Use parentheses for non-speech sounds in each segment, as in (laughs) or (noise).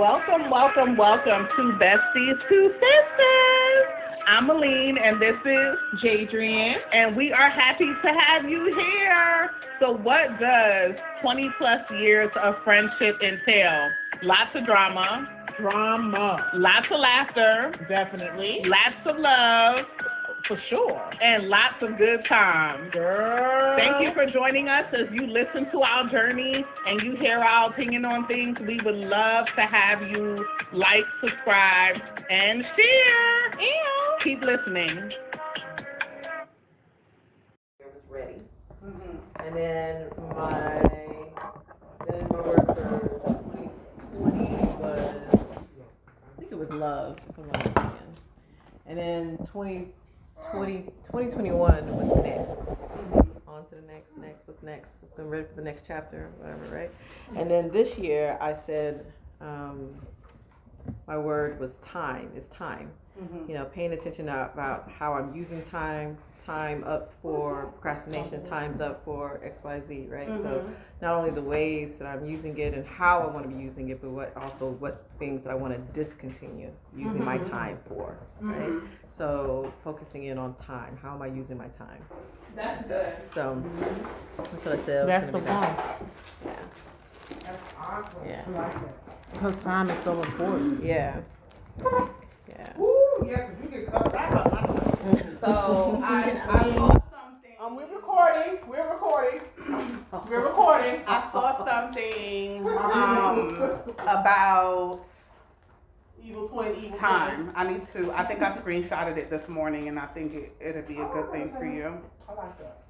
Welcome, welcome, welcome to Besties Two Sisters. I'm Aline, and this is Jadrian, and we are happy to have you here. So, what does 20 plus years of friendship entail? Lots of drama, drama, lots of laughter, definitely, lots of love, for sure. And lots of good times. Girl. Thank you for joining us as you listen to our journey and you hear our opinion on things. We would love to have you like, subscribe, and share. Ew. Keep listening. It was ready. Mm-hmm. And then my then my word for 2020 was I think it was love, if I'm not mistaken. And then 20 20, 2021 was next. On to the next, next, what's next? Let's go ready for the next chapter, whatever, right? And then this year I said, um, my word was time. It's time. Mm-hmm. You know, paying attention about how I'm using time, time up for procrastination, time's up for X, Y, Z, right? Mm-hmm. So not only the ways that I'm using it and how I want to be using it, but what also what things that I want to discontinue using mm-hmm. my time for, right? Mm-hmm. So focusing in on time. How am I using my time? That's good. So that's what I said. That's the one. Yeah. That's awesome. Yeah. I like it. Because time is so important. Yeah. Yeah. Ooh, yeah, because you get cut back up. so I, I (laughs) saw something. Um, we're recording. We're recording. we're recording. I saw something um, about Evil twin, evil time. Twin. I need to. I think I screenshotted it this morning, and I think it, it'd be a good thing for you. I like that.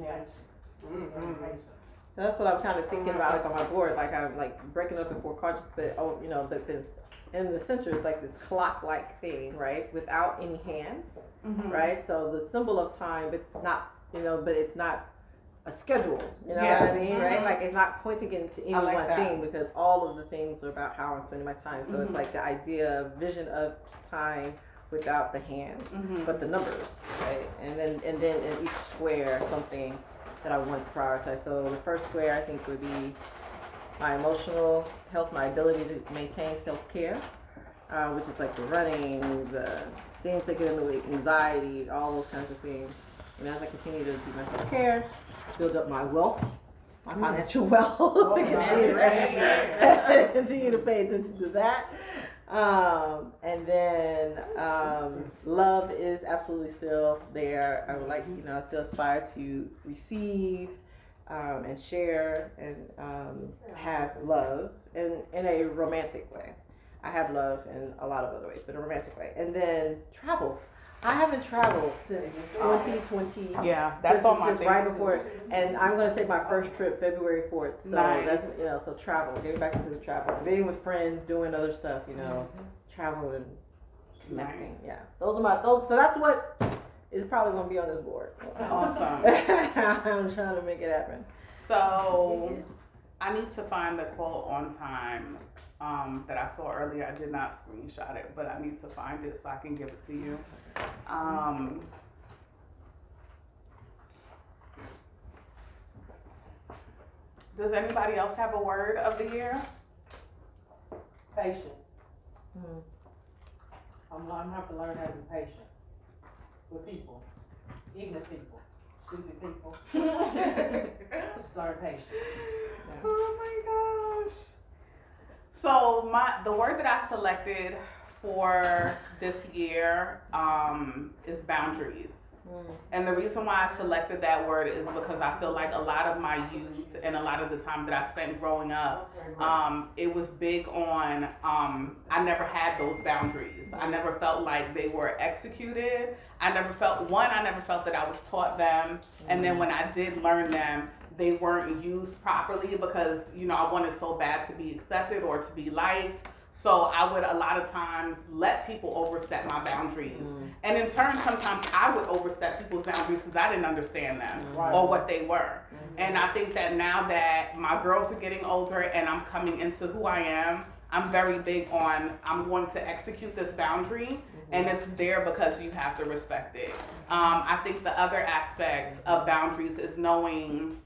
Yeah. Mm-hmm. So that's what I'm kind of thinking about, like on my board. Like I'm like breaking up the four quadrants, but oh, you know, but the in the center is like this clock-like thing, right? Without any hands, mm-hmm. right? So the symbol of time, but not, you know, but it's not a schedule. You know yeah. what I mean, mm-hmm. right? Like it's not pointing into any like one that. thing because all of the things are about how I'm spending my time. So mm-hmm. it's like the idea, of vision of time without the hands, mm-hmm. but the numbers, right? And then and then in each square something that I want to prioritize. So the first square I think would be my emotional health, my ability to maintain self care. Uh, which is like the running, the things that get in the way, anxiety, all those kinds of things. And as I continue to do my self care, build up my wealth, my financial (laughs) wealth. continue, (laughs) to, continue to pay attention to that. Um, and then um, love is absolutely still there. I would like, you know, I still aspire to receive um, and share and um, have love in, in a romantic way. I have love in a lot of other ways, but a romantic way. And then travel I haven't traveled since 2020. Yeah, that's since, on my since right before, and I'm going to take my first trip February 4th. So nice. that's you know, so travel, getting back into the travel, being with friends, doing other stuff, you know, mm-hmm. traveling, connecting. Nice. Yeah, those are my those. So that's what is probably going to be on this board. Awesome. (laughs) I'm trying to make it happen. So I need to find the quote on time um, that I saw earlier. I did not screenshot it, but I need to find it so I can give it to you. Um, does anybody else have a word of the year? Patience. Hmm. I'm, I'm gonna have to learn how to be patient with people, ignorant people, stupid people. (laughs) Just learn patience. Yeah. Oh my gosh. So my the word that I selected for this year um, is boundaries. Mm. And the reason why I selected that word is because I feel like a lot of my youth and a lot of the time that I spent growing up, um, it was big on, um, I never had those boundaries. I never felt like they were executed. I never felt, one, I never felt that I was taught them. And then when I did learn them, they weren't used properly because you know I wanted so bad to be accepted or to be liked. So I would a lot of times let people overstep my boundaries, mm. and in turn, sometimes I would overstep people's boundaries because I didn't understand them mm. or what they were. Mm-hmm. And I think that now that my girls are getting older and I'm coming into who I am, I'm very big on I'm going to execute this boundary, mm-hmm. and it's there because you have to respect it. Um, I think the other aspect of boundaries is knowing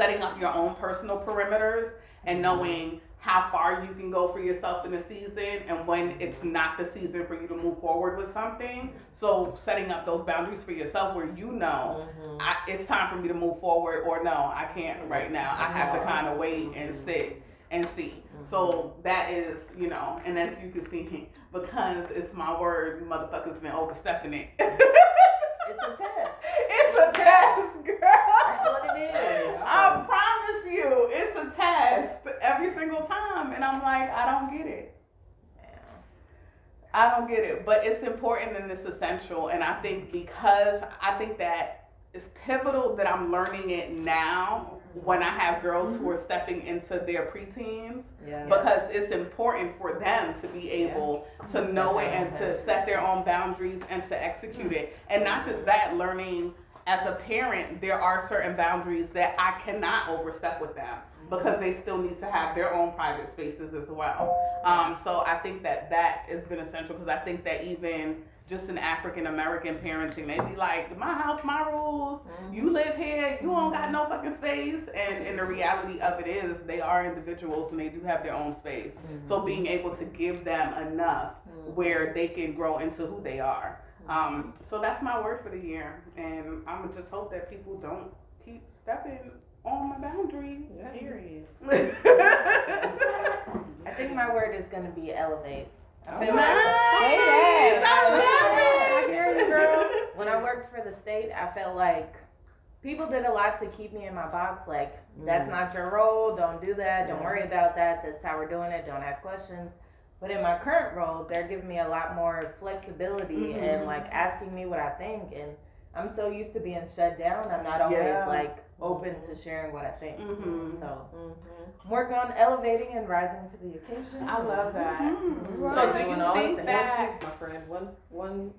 setting up your own personal perimeters and mm-hmm. knowing how far you can go for yourself in a season and when it's not the season for you to move forward with something. So setting up those boundaries for yourself where you know Mhm. I, it's time for me to move forward or no, I can't right now. I have to kind of wait and mm-hmm. sit and see. So mm-hmm. that is, you know, and as you can see, because it's my word, motherfuckers been overstepping it. (laughs) It's a test. it's a test, girl. That's what it is. I promise you, it's a test every single time, and I'm like, I don't get it. I don't get it, but it's important and it's essential. And I think because I think that it's pivotal that I'm learning it now when I have girls who are stepping into their preteens Yeah. because it's important for them to be able to know it and to set their own boundaries and to execute it. And not just that, learning as a parent, there are certain boundaries that I cannot overstep with them because they still need to have their own private spaces as well. Um, so I think that that has been essential because I think that even just in African American parenting, they be like, my house, my rules. Mm-hmm. You live here, you don't got mm-hmm. no fucking space. And, and the reality of it is, they are individuals and they do have their own space. Mm-hmm. So being able to give them enough where they can grow into who they are. Um, so that's my word for the year. And I'm just hope that people don't keep stepping on my boundaries. Period. (laughs) I think my word is gonna be elevate. I Say that. I hear you, girl. When I worked for the state, I felt like people did a lot to keep me in my box. Like, that's not your role. Don't do that. Don't worry about that. That's how we're doing it. Don't ask questions. But in my current role, they're giving me a lot more flexibility Mhm. and like asking me what I think. And I'm so used to being shut down. I'm not always Yeah. like open to sharing what I think. Mhm. So Mhm. I'm on elevating and rising to the occasion. I love that. Mhm. So do you all think things. that- One truth, my friend. One, one.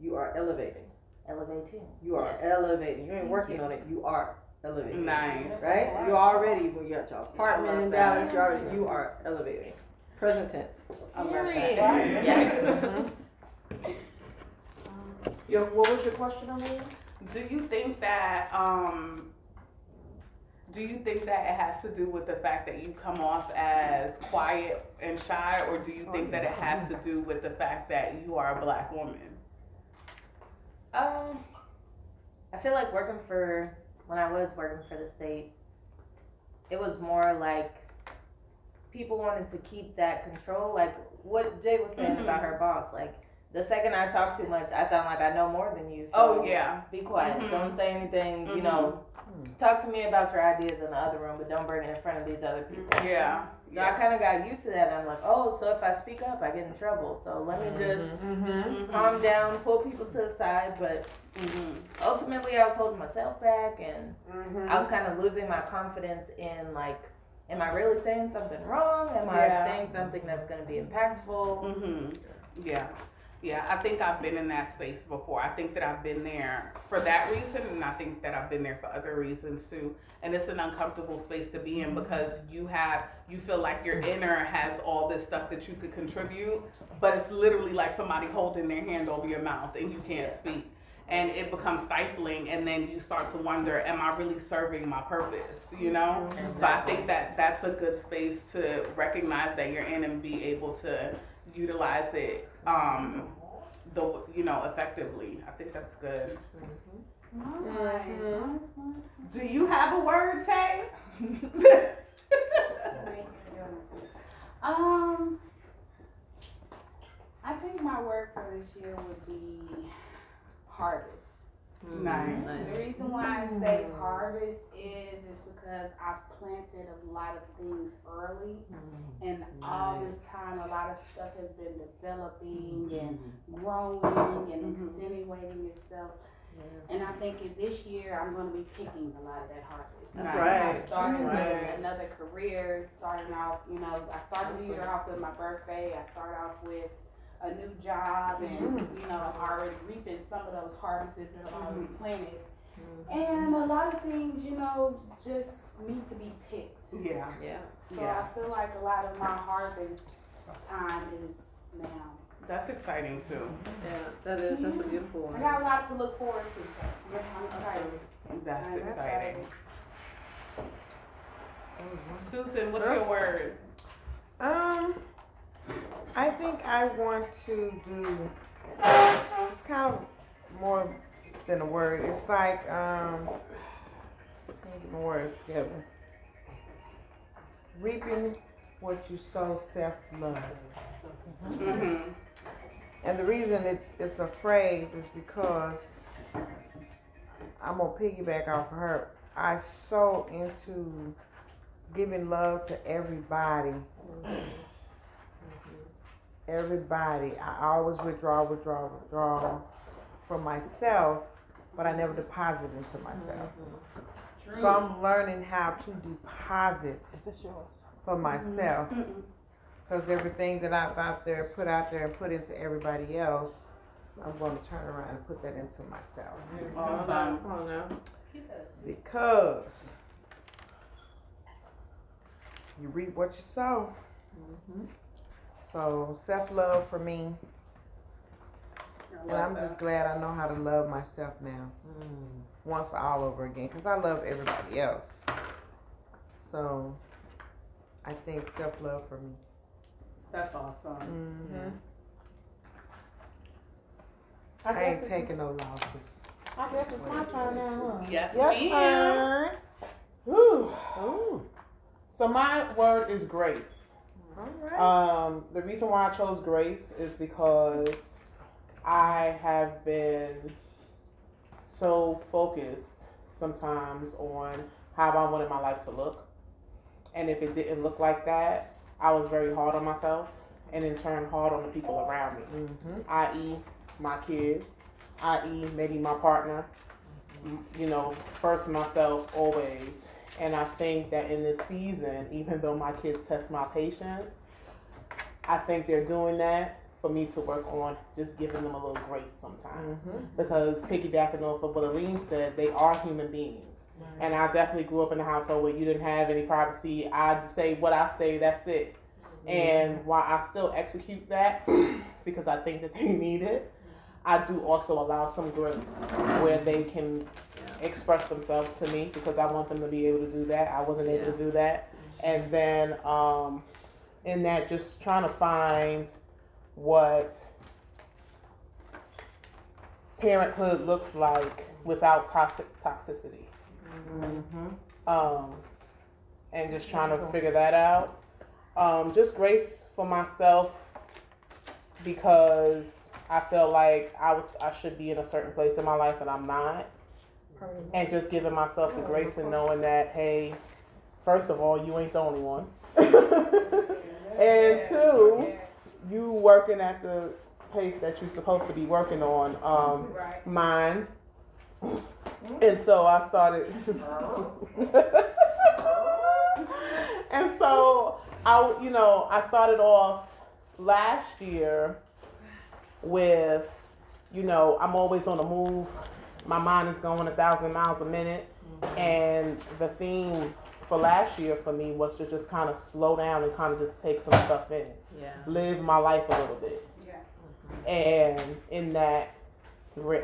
You are elevating. Elevating. You are Yes. elevating. You ain't Thank working you. on it. You are elevating. Nice. Right? You already when you got your apartment in that. Dallas. You already you are elevating. Present tense. I love that. Yes. (laughs) Yo, what was your question, Amelia? Do you think that um do you think that it has to do with the fact that you come off as quiet and shy or do you think that it has to do with the fact that you are a black woman? Um, I feel like working for when I was working for the state, it was more like people wanted to keep that control. Like what Jay was saying Mhm. about her boss. Like the second I talk too much, I sound like I know more than you. So Oh yeah. Be quiet. Mhm. Don't say anything. You Mhm. know, talk to me about your ideas in the other room, but don't bring it in front of these other people. Yeah. So I kind of got used to that. I'm like, oh, so if I speak up, I get in trouble. So let me just Mm-hmm. Mhm. calm down, pull people to the side. But Mhm. ultimately, I was holding myself back, and Mm-hmm. I was kind of losing my confidence in like, am I really saying something wrong? Am Yeah. I saying something that's going to be impactful? Mhm. Yeah. Yeah, I think I've been in that space before. I think that I've been there for that reason, and I think that I've been there for other reasons too. And it's an uncomfortable space to be in mm-hmm. because you have, you feel like your inner has all this stuff that you could contribute, but it's literally like somebody holding their hand over your mouth and you can't speak. And it becomes stifling, and then you start to wonder, am I really serving my purpose? You know? Mm-hmm. So I think that that's a good space to recognize that you're in and be able to utilize it, um, the you know effectively. I think that's good. Mhm. Do you have a word, Tay? (laughs) Um, I think my word for this year would be harvest. Mm-hmm. nice. The reason why I say harvest is is because I've planted a lot of things early, mm-hmm. and all this time a lot of stuff has been developing mm-hmm. and growing and extenuating itself. And I think in this year I'm going to be picking a lot of that harvest. That's Nice. right. I started with right. another career, starting off, you know, I started the year off with my birthday. I started off with a new job and, mm-hmm. you know, already reaping some of those harvests that I've already mm-hmm. planted. Mm-hmm. And a lot of things, you know, just need to be picked. Yeah. Yeah. So Yeah. I feel like a lot of my harvest time is now. That's exciting too. Yeah. That is. That's a beautiful I one. got a lot to look forward to. I'm excited. That's I'm exciting. excited. Oh, Susan, what's your word? Um, I think I want to do. It's kind of more than a word. It's like um. Let me get my words together. Reaping what you sow, self love. Mhm. And the reason it's it's a phrase is because I'm gonna piggyback off of her. I so into giving love to everybody. Everybody. I always withdraw, withdraw, withdraw from myself, but I never deposit into myself. So I'm learning how to deposit for myself. Mhm. Because everything that I've out there, put out there, and put into everybody else, I'm going to turn around and put that into myself. Awesome. Come on. Because you reap what you sow. So self love for me, I and love I'm that. just glad I know how to love myself now, once all over again. Because I love everybody else. So I think self love for me. That's awesome. Mhm. I I guess ain't it's, taking no losses. I guess it's my turn now, huh? Yes, Your ma'am. turn. Whew. Ooh. So my word is grace. Right. Um, the reason why I chose grace is because I have been so focused sometimes on how I wanted my life to look. And if it didn't look like that, I was very hard on myself and in turn hard on the people around me, mm-hmm. i.e., my kids, i.e., maybe my partner, you know, first myself always. And I think that in this season, even though my kids test my patience, I think they're doing that for me to work on just giving them a little grace sometimes. Mm-hmm. Because piggybacking off of what Aline said, they are human beings. And I definitely grew up in a household where you didn't have any privacy. I just say what I say, that's it. And while I still execute that (clears throat) because I think that they need it, I do also allow some grace where they can express themselves to me because I want them to be able to do that. I wasn't able to do that. And then um, in that, just trying to find what parenthood looks like without toxic toxicity. Mm-hmm. Um, and just trying to figure that out. Um, just grace for myself because I felt like I was I should be in a certain place in my life and I'm not. And just giving myself the grace and knowing that, hey, first of all, you ain't the only one. (laughs) and two, you working at the pace that you're supposed to be working on. Um, mine. And so I started. (laughs) and so I, you know, I started off last year with, you know, I'm always on the move. My mind is going a thousand miles a minute. Mm-hmm. And the theme for last year for me was to just kind of slow down and kind of just take some stuff in, Yeah. live my life a little bit. And in that,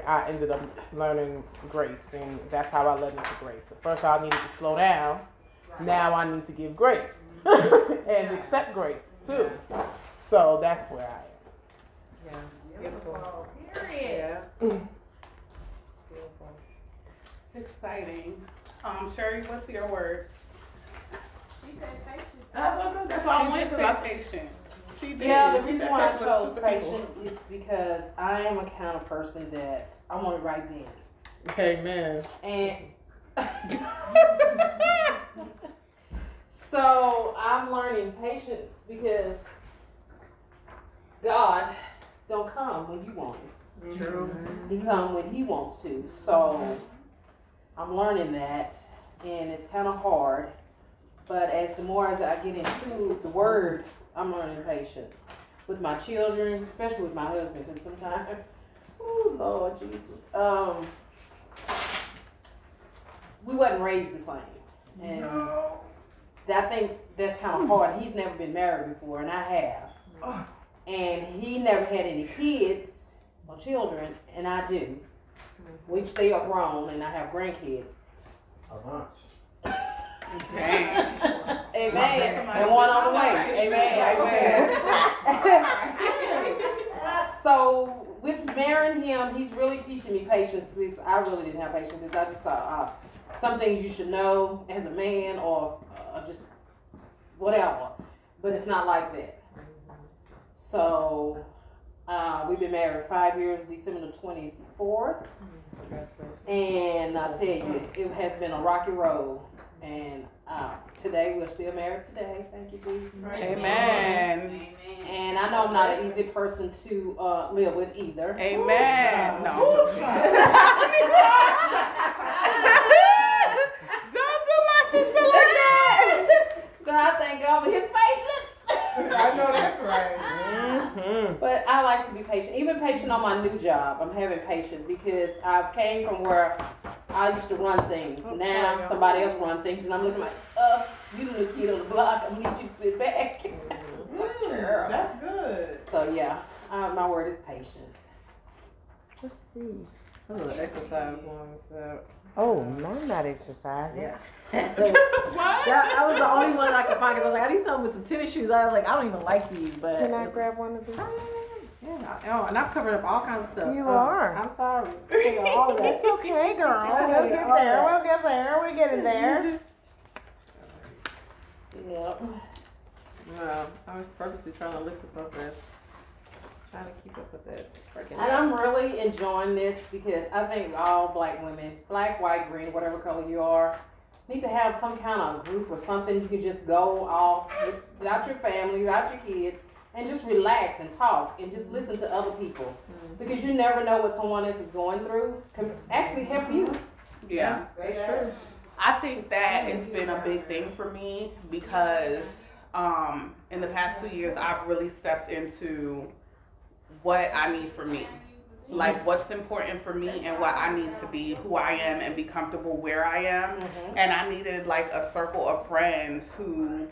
I ended up learning grace, and that's how I led into grace. At first, I needed to slow down. Now I need to give grace mm-hmm. (laughs) and accept grace too. So that's where I am. Yeah. it's Beautiful. Period. Yeah. Mm. Beautiful. Exciting. Um, Sherry, what's your word? She said patient. That's all I wanted to say. Patient. She did. Yeah, the She reason why I chose to people. patient is because I am a kind of person that I want it right then. Amen. And (laughs) so I'm learning patience because God don't come when you want him. True. He come when he wants to. So I'm learning that and it's kind of hard. But as the more as I get into the word, I'm learning patience with my children, especially with my husband, because sometimes, (laughs) oh Lord Jesus, um, we wasn't raised the same, and that thing's that's kind of hard. He's never been married before, and I have, and he never had any kids or children, and I do, which they are grown, and I have grandkids. A bunch. Dang. Amen. And one on the way. Amen. Amen. (laughs) so with marrying him, he's really teaching me patience because I really didn't have patience because I just thought uh, some things you should know as a man or uh, just whatever. But it's not like that. So uh, we've been married five years, December the 24th. And I tell you, it has been a rocky road. And uh, today, we're still married today. Thank you, Jesus. Amen. amen And I know I'm not an easy person to uh, live with either. Amen. No. Don't do my sister like that. (laughs) So I thank God for his patience. I know that's right. Mm-hmm. But I like to be patient. Even patient on my new job. I'm having patience because I came from where I used to run things. Now somebody else run things, and I'm looking like, uh, you the new kid on the block. I need you to sit back. (laughs) That's good. So yeah, uh, my word is patience. What's these? Those are the exercise ones. Uh, Oh, no, I'm not exercising. yeah. (laughs) What? That, that was the only one I could find. Cause I was like, I need something with some tennis shoes. I was like, I don't even like these, but Can I grab one of these? yeah, oh, and I've covered up all kinds of stuff. You Oh, are. I'm sorry. All of that. It's okay, girl. We'll get there. We'll get there. We're getting there. (laughs) Yep. No, I was purposely trying to look for something. Trying to keep up with that. And I'm really enjoying this because I think all black women, black, white, green, whatever color you are, need to have some kind of group or something you can just go off with- without your family, without your kids, and just relax and talk and just listen to other people. Because you never know what someone else is going through to actually help you. Yeah. That's true. I think that it's been a big thing for me because um, in the past two years, I've really stepped into what I need for me. Like what's important for me and what I need to be who I am and be comfortable where I am. Mm-hmm. And I needed like a circle of friends who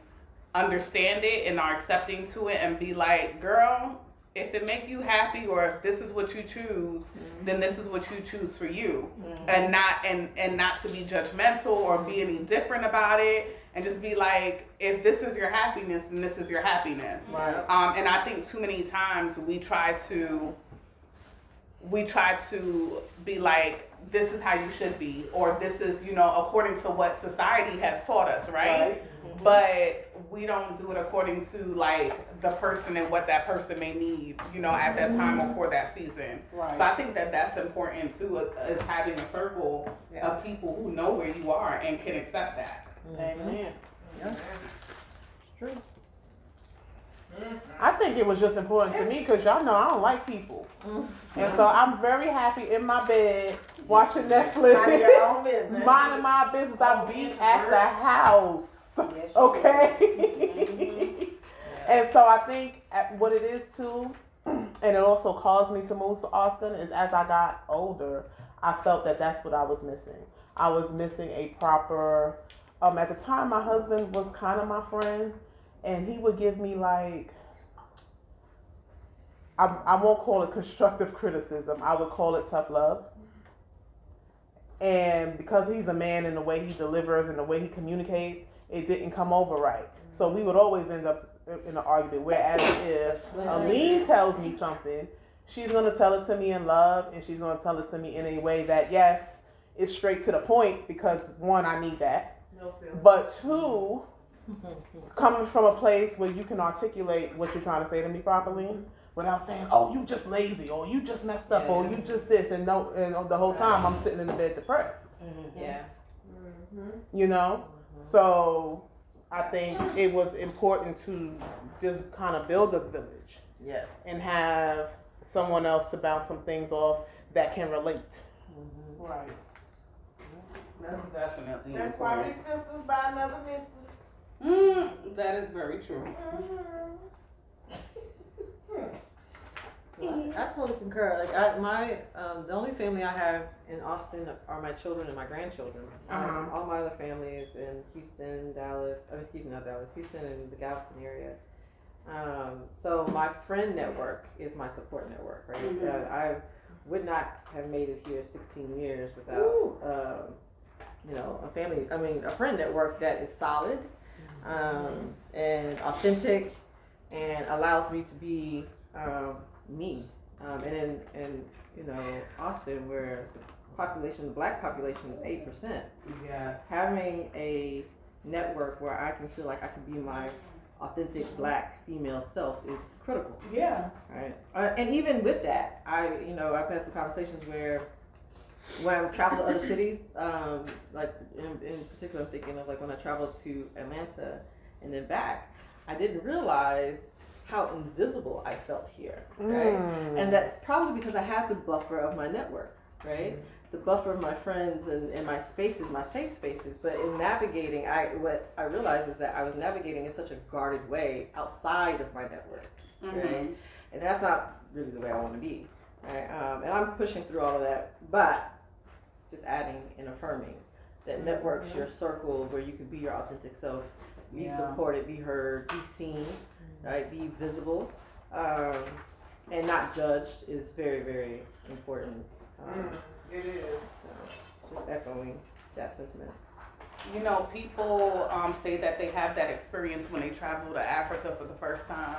understand it and are accepting to it and be like, girl, if it make you happy or if this is what you choose, mm-hmm. then this is what you choose for you. Mm-hmm. And not and and not to be judgmental or be any different about it and just be like, if this is your happiness, then this is your happiness. Right. Um, and I think too many times we try to we try to be like, this is how you should be, or this is, you know, according to what society has taught us, right? But we don't do it according to like the person and what that person may need, you know, at that time or for that season. So I think that that's important too, is, is having a circle of people who know where you are and can accept that. Amen. I think it was just important to me because y'all know I don't like people. And so I'm very happy in my bed watching Netflix. Mind your. Minding my business. I be at the house. Okay? (laughs) and so I think what it is too, (clears throat) and it also caused me to move to Austin, is as I got older, I felt that that's what I was missing. I was missing a proper. Um, at the time, my husband was kind of my friend, and he would give me like. I, I won't call it constructive criticism. I would call it tough love. And because he's a man in the way he delivers and the way he communicates, it didn't come over right. So we would always end up in an argument. Whereas if Aline tells me something, she's gonna tell it to me in love, and she's gonna tell it to me in a way that yes, is straight to the point. Because one, I need that, but two, coming from a place where you can articulate what you're trying to say to me properly. Without saying, "Oh, you just lazy," or "You just messed up," or "You just this," and no, and the whole time I'm sitting in the bed depressed mm-hmm. Yeah. you know so i think it was important to just kind of build a village Yes. and have someone else to bounce some things off that can relate mm-hmm. Right. That's definitely That's why we sisters by another mistress. Mm, that is very true. (laughs) I totally concur. Like I, my, um, the only family I have in Austin are my children and my grandchildren. Um, Uh-huh. all my other family is in Houston, Dallas. Oh, excuse me, not Dallas. Houston and the Galveston area. Um, so my friend network is my support network, right? Mhm. Uh, I would not have made it here 16 years without, Ooh. um, you know, a family. I mean, a friend network that is solid. um, and authentic, and allows me to be um, me. Um, and in, in you know Austin, where the population, the black population is eight percent, Yes. having a network where I can feel like I can be my authentic black female self is critical. Yeah. Right. Uh, and even with that, I, you know, I've had some conversations where when I travel to other cities, um, like in, in particular, I'm thinking of like when I traveled to Atlanta and then back, I didn't realize how invisible I felt here. Right. Mm. And that's probably because I had the buffer of my network, right? The buffer of my friends and, and my spaces, my safe spaces. But in navigating, I what I realized is that I was navigating in such a guarded way outside of my network, right? And that's not really the way I want to be, right? Um, and I'm pushing through all of that, but just adding and affirming that networks your circle where you can be your authentic self, be Yeah. supported, be heard, be seen, right? Be visible, um, and not judged is very, very important. Um, It is. so just echoing that sentiment. You know, people um, say that they have that experience when they travel to Africa for the first time.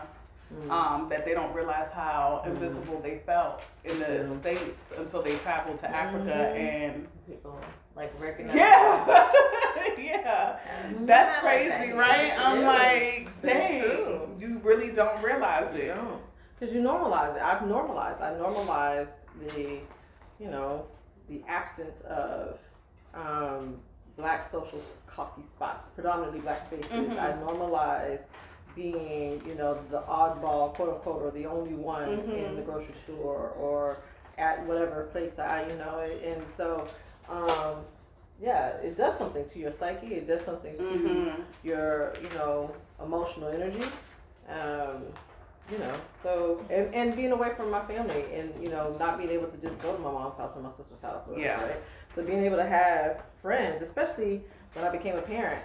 Mm. Um, that they don't realize how invisible they felt in the Mhm. states until they traveled to Africa Mhm. and People like recognize. yeah, (laughs) yeah, Mhm. that's I like crazy, that. right? I'm It is. like, dang, you really don't realize You it. Because you normalize it. I've normalized. I normalized the, you know, the absence of um, black social coffee spots, predominantly black spaces. Mhm. I normalized being, you know, the oddball, quote unquote, or the only one Mhm. in the grocery store or at whatever place I, you know, and so, um, yeah, it does something to your psyche. It does something to Mhm. your you know emotional energy um you know so and, and being away from my family and you know not being able to just go to my mom's house or my sister's house or whatever, Yeah. right so being able to have friends especially when i became a parent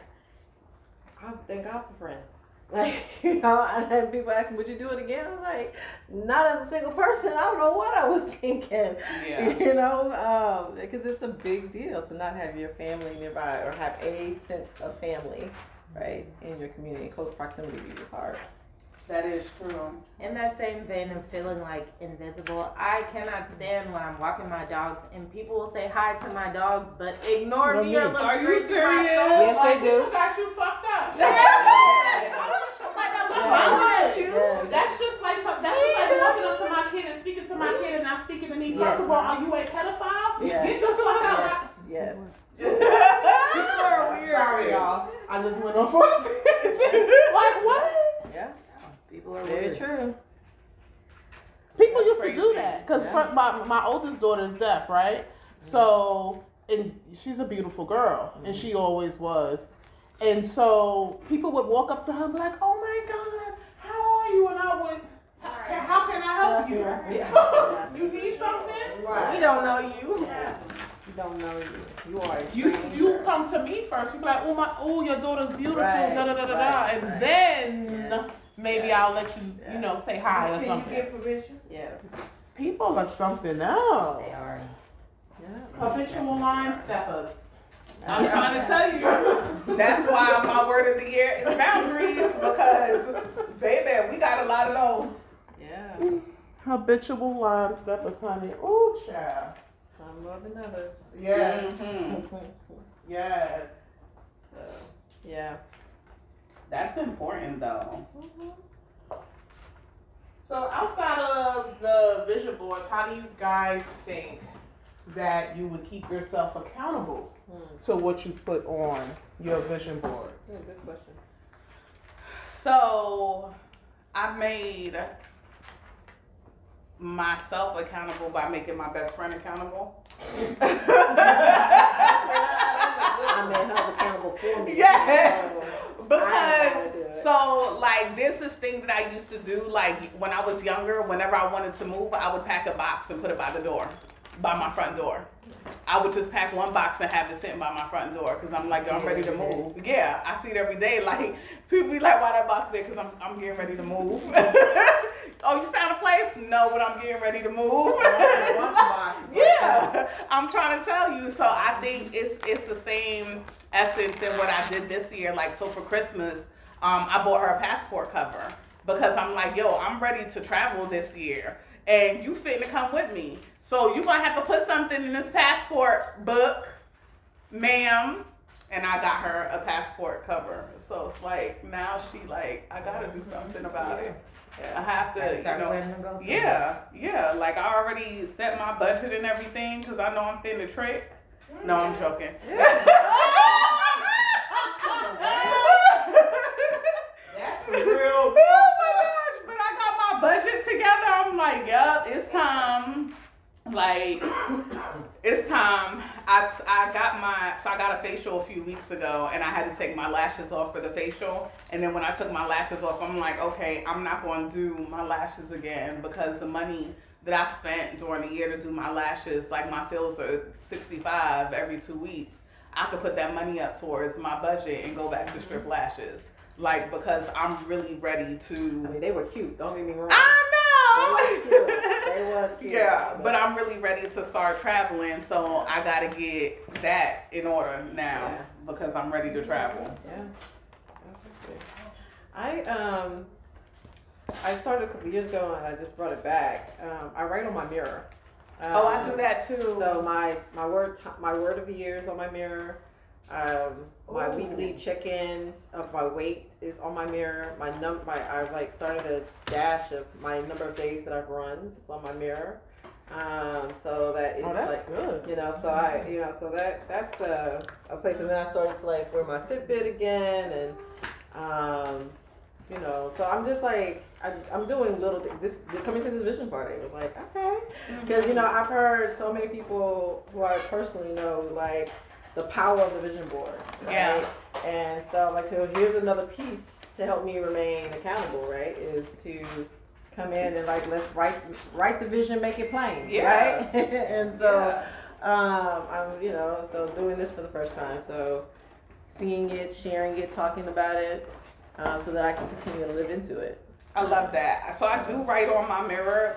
i thank god for friends like (laughs) you know and then people ask me would you do it again i'm like not as a single person i don't know what i was (laughs) thinking Yeah. (laughs) you know, um, because it's a big deal to not have your family nearby or have a sense of family, right, in your community. Close proximity is hard. That is true. In that same vein of feeling like invisible, I cannot stand when I'm walking my dogs and people will say hi to my dogs but ignore Ignore me or look Are you straight to my serious? soul. Yes, they like, do. Who got you fucked up? Yeah. Like I'm Yeah. smiling at you. Yes. That's just like some, that's just like walking up to my kid and speaking to my kid and not speaking to me. Yes. First of all, are you a pedophile? Yes. Get the fuck out. Yes. People (laughs) are weird. Sorry, y'all. I just went on (laughs) for a. Like what? Yeah. People are Very weird. true. People That's used to do that because Yeah. my my oldest daughter is deaf, right? Mm-hmm. So and she's a beautiful girl, and mm-hmm. she always was. And so people would walk up to her and be like, "Oh my God, how are you?" And I would, "How can, how can I help you? Yeah. (laughs) you need something? We don't know you. Yeah. You don't know you. You are. You stranger. you come to me first. You be like, "Oh my, oh your daughter's beautiful," Right, da da da da da, right, and right. then Yeah. Maybe Yeah. I'll let you, Yeah. you know, say hi or Can you get permission? Yes. People are something else. They are. Yeah. Habitual line steppers. I'm trying to tell you. That's why my word of the year is boundaries because, baby, we got a lot of those. Yeah. Habitual line steppers, honey. Oh, child. Some more than others. Yes. Mhm. Yes. So, yeah. That's important though. So outside of the vision boards, how do you guys think that you would keep yourself accountable Hmm. to what you put on your vision boards? Yeah, good question. So I made myself accountable by making my best friend accountable. (laughs) (laughs) I made her accountable for me. Yes. Because gotta do it. so like this is things that I used to do like when I was younger whenever I wanted to move I would pack a box and put it by the door by my front door I would just pack one box and have it sitting by my front door because I'm like, yo, I'm ready to move. Yeah, I see it every day. (laughs) Like people be like, why that box there? Because I'm I'm getting ready to move. (laughs) oh, you found a place? No, but I'm getting ready to move. (laughs) yeah, I'm trying to tell you. So I think it's it's the same essence in what I did this year. Like so for Christmas, um, I bought her a passport cover because I'm like, yo, I'm ready to travel this year, and you fitting to come with me. So you gonna have to put something in this passport book, ma'am. And I got her a passport cover. So it's like now she like I gotta do something about it. I have to, Gotta you know. planning to go somewhere. Yeah, yeah. Like I already set my budget and everything because I know I'm finna trick. No, I'm mm. joking. (laughs) That's real. Oh my gosh! But I got my budget together. I'm like, yup, it's time. Like, it's time. I I got my so I got a facial a few weeks ago, and I had to take my lashes off for the facial. And then when I took my lashes off, I'm like, okay, I'm not going to do my lashes again because the money that I spent during the year to do my lashes, like my fills are 65 every two weeks. I could put that money up towards my budget and go back to strip lashes. Like because I'm really ready I to. mean, they were cute. Don't get me wrong. I They was know. cute. They was (laughs) cute. Yeah, but I'm really ready to start traveling, so I gotta get that in order now Yeah. because I'm ready to travel. Yeah. I um I started a couple years ago and I just brought it back. Um, I write on my mirror. Um, Oh, I do that too. So my my word my word of the year is on my mirror. Um, my Ooh. weekly check-ins of my weight is on my mirror. My num my I've like started a dash of my number of days that I've run. It's on my mirror. Um, so that it's Oh, that's like good. you know, so I, you know, so that that's a, a place, and then I started to like wear my Fitbit again, and um, you know, so I'm just like I, I'm doing little things. This coming to this vision party was like okay, because you know I've heard so many people who I personally know like the power of the vision board, right? Yeah. And so like so here's another piece to help me remain accountable, right? Is to come in and like let's write write the vision, make it plain, Yeah. right? (laughs) and so Yeah. um, I'm, you know, so doing this for the first time. So seeing it, sharing it, talking about it, um, so that I can continue to live into it. I love that. So I do write on my mirror.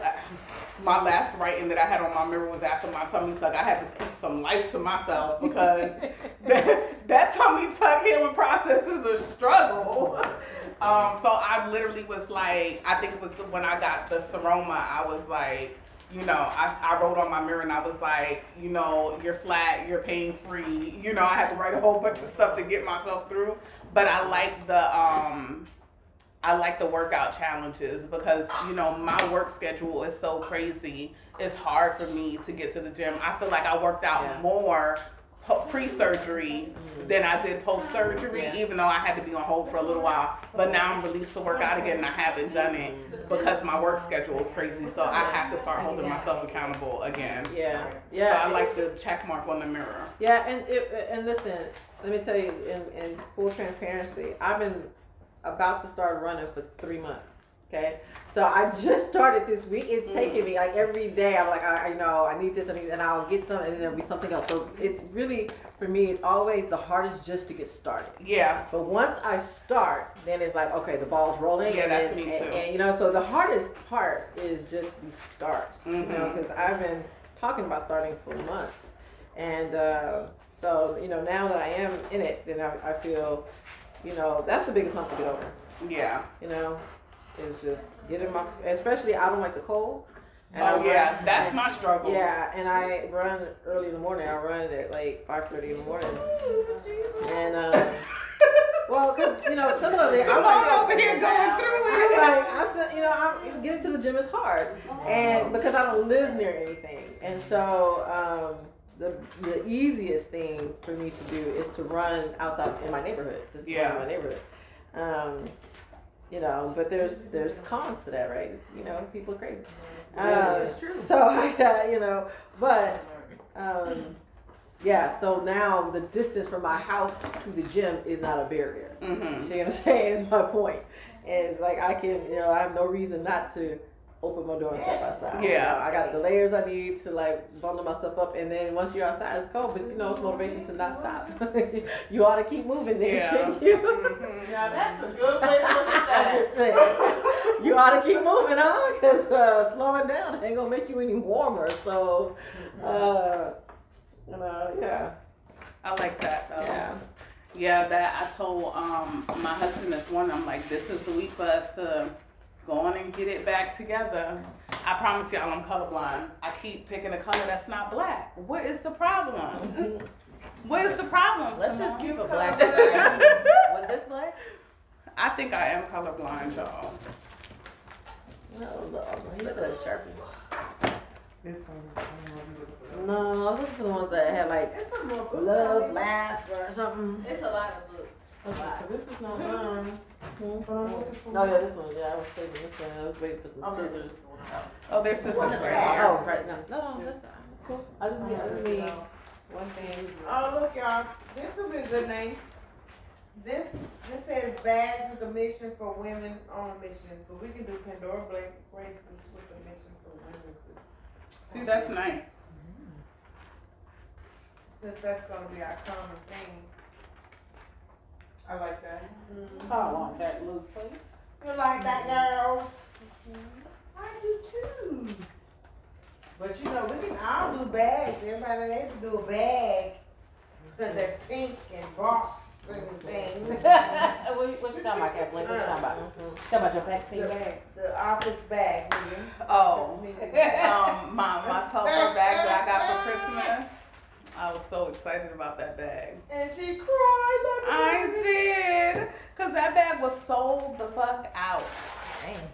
My last writing that I had on my mirror was after my tummy tuck. I had to speak some life to myself because (laughs) that, that tummy tuck healing process is a struggle. Um, so I literally was like, I think it was when I got the seroma, I was like, you know, I, I wrote on my mirror and I was like, you know, you're flat, you're pain free. You know, I had to write a whole bunch of stuff to get myself through. But I like the um I like the workout challenges because you know my work schedule is so crazy. It's hard for me to get to the gym. I feel like I worked out Yeah. more pre-surgery mm-hmm. than I did post-surgery, Yeah. even though I had to be on hold for a little while. But now I'm released to work out again, and I haven't done it mm-hmm. because my work schedule is crazy. So I have to start holding myself accountable again. Yeah, yeah. So yeah. I like the check mark on the mirror. Yeah, and it, and listen, let me tell you, in, in full transparency, I've been about to start running for three months. Okay, so I just started this week. It's taking me like every day. I'm like, I, I know I need this, need, and I'll get some, and then there'll be something else. So it's really for me, it's always the hardest just to get started. Yeah, But once I start, then it's like, okay, the ball's rolling. Yeah, and that's then- me and- too. And, you know, so the hardest part is just the start. You know, because I've been talking about starting for months, and uh, so you know, now that I am in it, then I, I feel, you know, that's the biggest hump to get over. yeah. You know, it's just getting my, especially I don't like the cold. and I Oh run- yeah, that's my struggle. yeah, and I run early in the morning. I run at like five thirty in the morning, and um, (laughs) well, cause you know similarly, I'm like over here going through it. I'm like I said, you know, I'm getting to the gym is hard, and because I don't live near anything, and so um, the the easiest thing for me to do is to run outside in my neighborhood, just run Yeah. in my neighborhood. Um, you know, but there's there's cons to that, right? You know, people are crazy. Uh, This is true. So (laughs) I got you know, but um, yeah. So now the distance from my house to the gym is not a barrier. Mm-hmm. see what I'm saying? Is my point. And like I can, you know, I have no reason not to open my door and step outside. Yeah. You know, I got the layers I need to like bundle myself up, and then once you're outside, it's cold, but you know, it's motivation to not stop. (laughs) you ought to keep moving, there, Yeah. shouldn't you? Mhm. Now that's a good way to look at I'm that. (laughs) just you ought to keep moving, huh? Because uh, slowing down ain't gonna make you any warmer. So, uh, you know, yeah, I like that though. yeah. Yeah, that I told um my husband this morning. I'm like, this is the week for us to go on and get it back together. I promise y'all, I'm colorblind. I keep picking a color that's not black. What is the problem? (laughs) what is the problem? Let's just give a black guy. (laughs) Was this black? I think I am colorblind, y'all. No, the He's a sharpie. No, those are the ones that had like It's some more books. love, out laugh, or something. It's a lot of books. Okay, so this is not mine. No, yeah, this one. Yeah, I was saving this one. I was waiting for some oh, Okay. scissors. Oh, there's scissors What's right that? here. Oh, right. No, no, no, that's, that's cool. I just need, I just need one thing. Oh, look, y'all. This will be a good name. This this says bags with a mission for women on a mission, but we can do Pandora bla- bracelets with a mission for women. See, that's nice. Since that's gonna be our common thing. I like that. I like that, Lucy. You like that, girl? I do too. But you know, we can all do bags. Everybody needs to do a bag that's pink and boss and things. (laughs) what, what you talking about, Kathleen? What you talking about? Mhm. Talking about your back pink bag? The office bag, nigga. Oh, um, my my Tupperware bag that I got for Christmas. I was so excited about that bag. And she cried I did, cause that bag was sold the fuck out,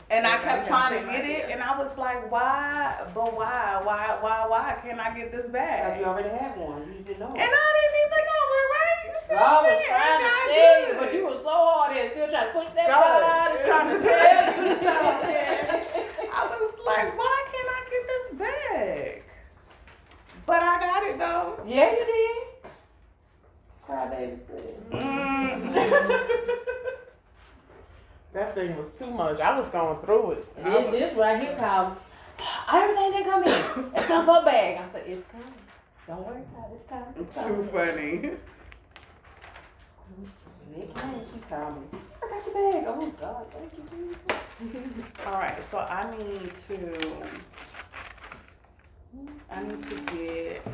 and I kept trying to get it, and I was like, why? But why? Why? Why? Why can't I get this bag? Because you already have one. You just didn't know And. I didn't even know it, right? You see I was trying to And tell you, but you were so hard there, still trying to push that bag. God is trying to tell you button. (laughs) something. I was like, why can't I get this bag? But I got it though. yeah, you did. Crybaby said. Mm. (laughs) That thing was too much. I was going through it. And then this right here called everything that come in. It's a book bag. I said, it's coming. Don't worry about it. It's coming. It's Too funny. And it came. She called me. I got the bag. Oh God, thank you, Jesus. All right, so I need to. I need to get